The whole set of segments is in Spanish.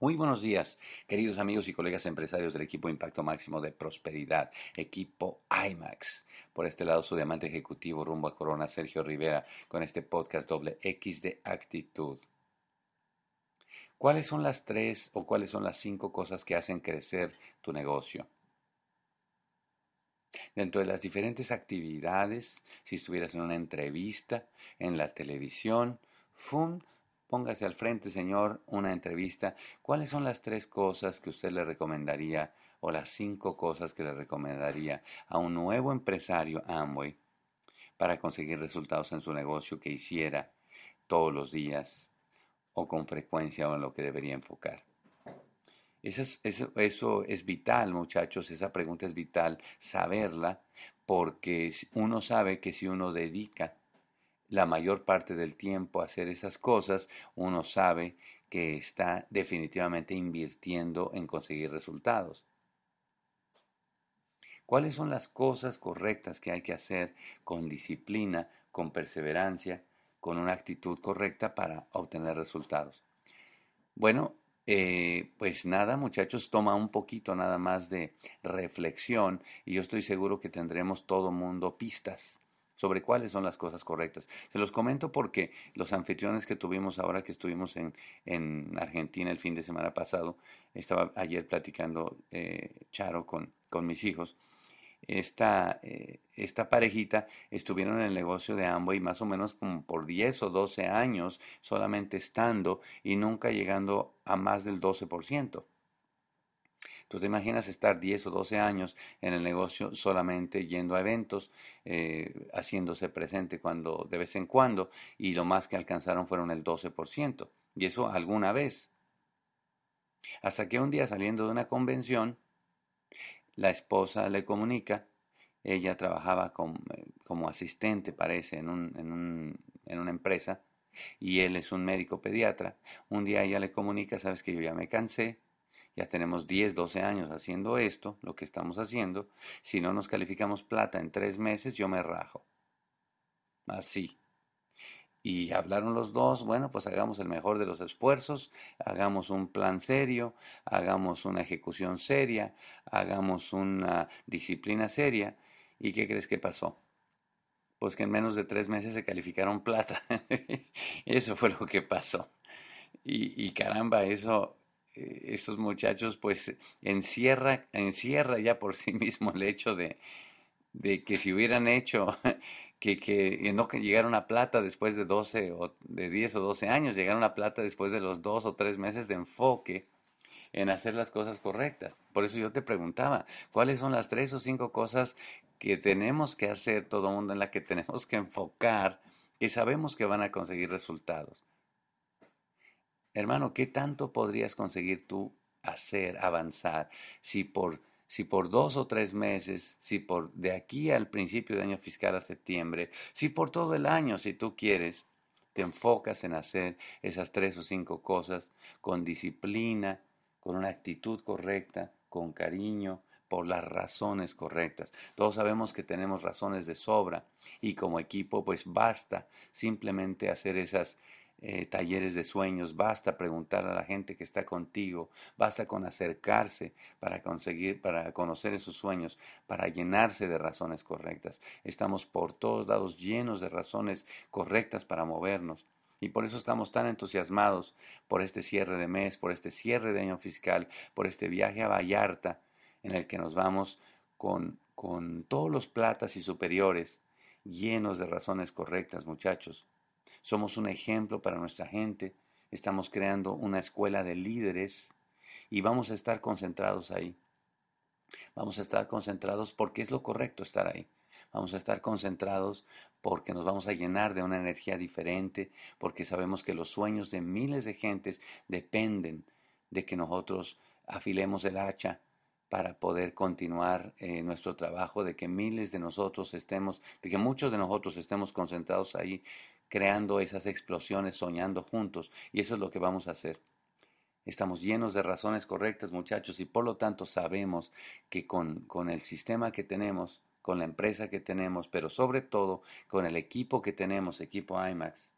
Muy buenos días, queridos amigos y colegas empresarios del equipo Impacto Máximo de Prosperidad, equipo IMAX. Por este lado, su diamante ejecutivo rumbo a Corona, Sergio Rivera, con este podcast doble X de actitud. ¿Cuáles son las tres o cuáles son las cinco cosas que hacen crecer tu negocio? Dentro de las diferentes actividades, si estuvieras en una entrevista, en la televisión, ¡fum! Póngase al frente, señor, una entrevista. ¿Cuáles son las tres cosas que usted le recomendaría o las cinco cosas que le recomendaría a un nuevo empresario Amway para conseguir resultados en su negocio que hiciera todos los días o con frecuencia o en lo que debería enfocar? Eso es, eso es vital, muchachos, esa pregunta es vital, saberla, porque uno sabe que si uno dedica la mayor parte del tiempo hacer esas cosas, uno sabe que está definitivamente invirtiendo en conseguir resultados. ¿Cuáles son las cosas correctas que hay que hacer con disciplina, con perseverancia, con una actitud correcta para obtener resultados? Bueno, eh, pues nada, muchachos, toma un poquito nada más de reflexión y yo estoy seguro que tendremos todo mundo pistas sobre cuáles son las cosas correctas. Se los comento porque los anfitriones que tuvimos ahora que estuvimos en, en Argentina el fin de semana pasado, estaba ayer platicando eh, Charo con, con, mis hijos, esta, eh, esta parejita estuvieron en el negocio de Amway más o menos por 10 o 12 años solamente estando y nunca llegando a más del 12%. Tú te imaginas estar 10 o 12 años en el negocio solamente yendo a eventos, eh, haciéndose presente cuando de vez en cuando, y lo más que alcanzaron fueron el 12%. Y eso alguna vez. Hasta que un día saliendo de una convención, la esposa le comunica, ella trabajaba eh, como, asistente, parece, en, un, en, un, en una empresa, y él es un médico pediatra. Un día ella le comunica, sabes que yo ya me cansé, ya tenemos 10, 12 años haciendo esto, lo que estamos haciendo, si no nos calificamos plata en tres meses, yo me rajo. Así. Y hablaron los dos, bueno, pues hagamos el mejor de los esfuerzos, hagamos un plan serio, hagamos una ejecución seria, hagamos una disciplina seria. ¿Y qué crees que pasó? Pues que en menos de tres meses se calificaron plata. eso fue lo que pasó. Y, y caramba, eso estos muchachos pues encierra, encierra ya por sí mismo el hecho de, de que si hubieran hecho que, que no que llegaron a plata después de 12 o de 10 o 12 años, llegaron a plata después de los dos o tres meses de enfoque en hacer las cosas correctas. Por eso yo te preguntaba, ¿cuáles son las tres o cinco cosas que tenemos que hacer todo mundo en la que tenemos que enfocar, que sabemos que van a conseguir resultados? Hermano, ¿qué tanto podrías conseguir tú hacer, avanzar, si por, si por dos o tres meses, si por de aquí al principio de año fiscal a septiembre, si por todo el año, si tú quieres, te enfocas en hacer esas tres o cinco cosas con disciplina, con una actitud correcta, con cariño, por las razones correctas. Todos sabemos que tenemos razones de sobra y como equipo pues basta simplemente hacer esas eh, talleres de sueños, basta preguntar a la gente que está contigo, basta con acercarse para conseguir, para conocer esos sueños, para llenarse de razones correctas. Estamos por todos lados llenos de razones correctas para movernos. Y por eso estamos tan entusiasmados por este cierre de mes, por este cierre de año fiscal, por este viaje a Vallarta en el que nos vamos con, con todos los platas y superiores llenos de razones correctas, muchachos. Somos un ejemplo para nuestra gente. Estamos creando una escuela de líderes y vamos a estar concentrados ahí. Vamos a estar concentrados porque es lo correcto estar ahí. Vamos a estar concentrados porque nos vamos a llenar de una energía diferente, porque sabemos que los sueños de miles de gentes dependen de que nosotros afilemos el hacha para poder continuar eh, nuestro trabajo, de que miles de nosotros estemos, de que muchos de nosotros estemos concentrados ahí creando esas explosiones, soñando juntos. Y eso es lo que vamos a hacer. Estamos llenos de razones correctas, muchachos, y por lo tanto sabemos que con, con, el sistema que tenemos, con la empresa que tenemos, pero sobre todo con el equipo que tenemos, equipo IMAX,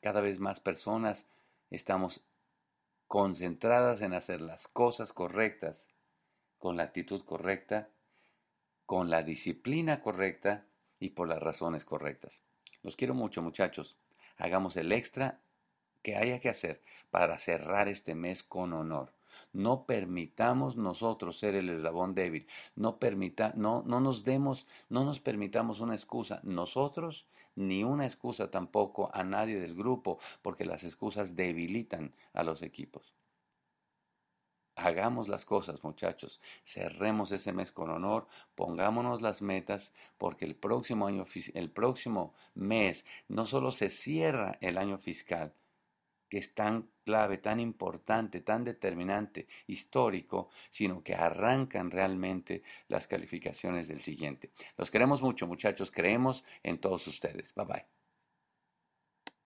cada vez más personas estamos concentradas en hacer las cosas correctas, con la actitud correcta, con la disciplina correcta y por las razones correctas. Los quiero mucho muchachos. Hagamos el extra que haya que hacer para cerrar este mes con honor. No permitamos nosotros ser el eslabón débil. No, permita, no, no nos demos, no nos permitamos una excusa. Nosotros ni una excusa tampoco a nadie del grupo, porque las excusas debilitan a los equipos. Hagamos las cosas, muchachos. Cerremos ese mes con honor, pongámonos las metas, porque el próximo año, el próximo mes no solo se cierra el año fiscal, que es tan clave, tan importante, tan determinante, histórico, sino que arrancan realmente las calificaciones del siguiente. Los queremos mucho, muchachos. Creemos en todos ustedes. Bye bye.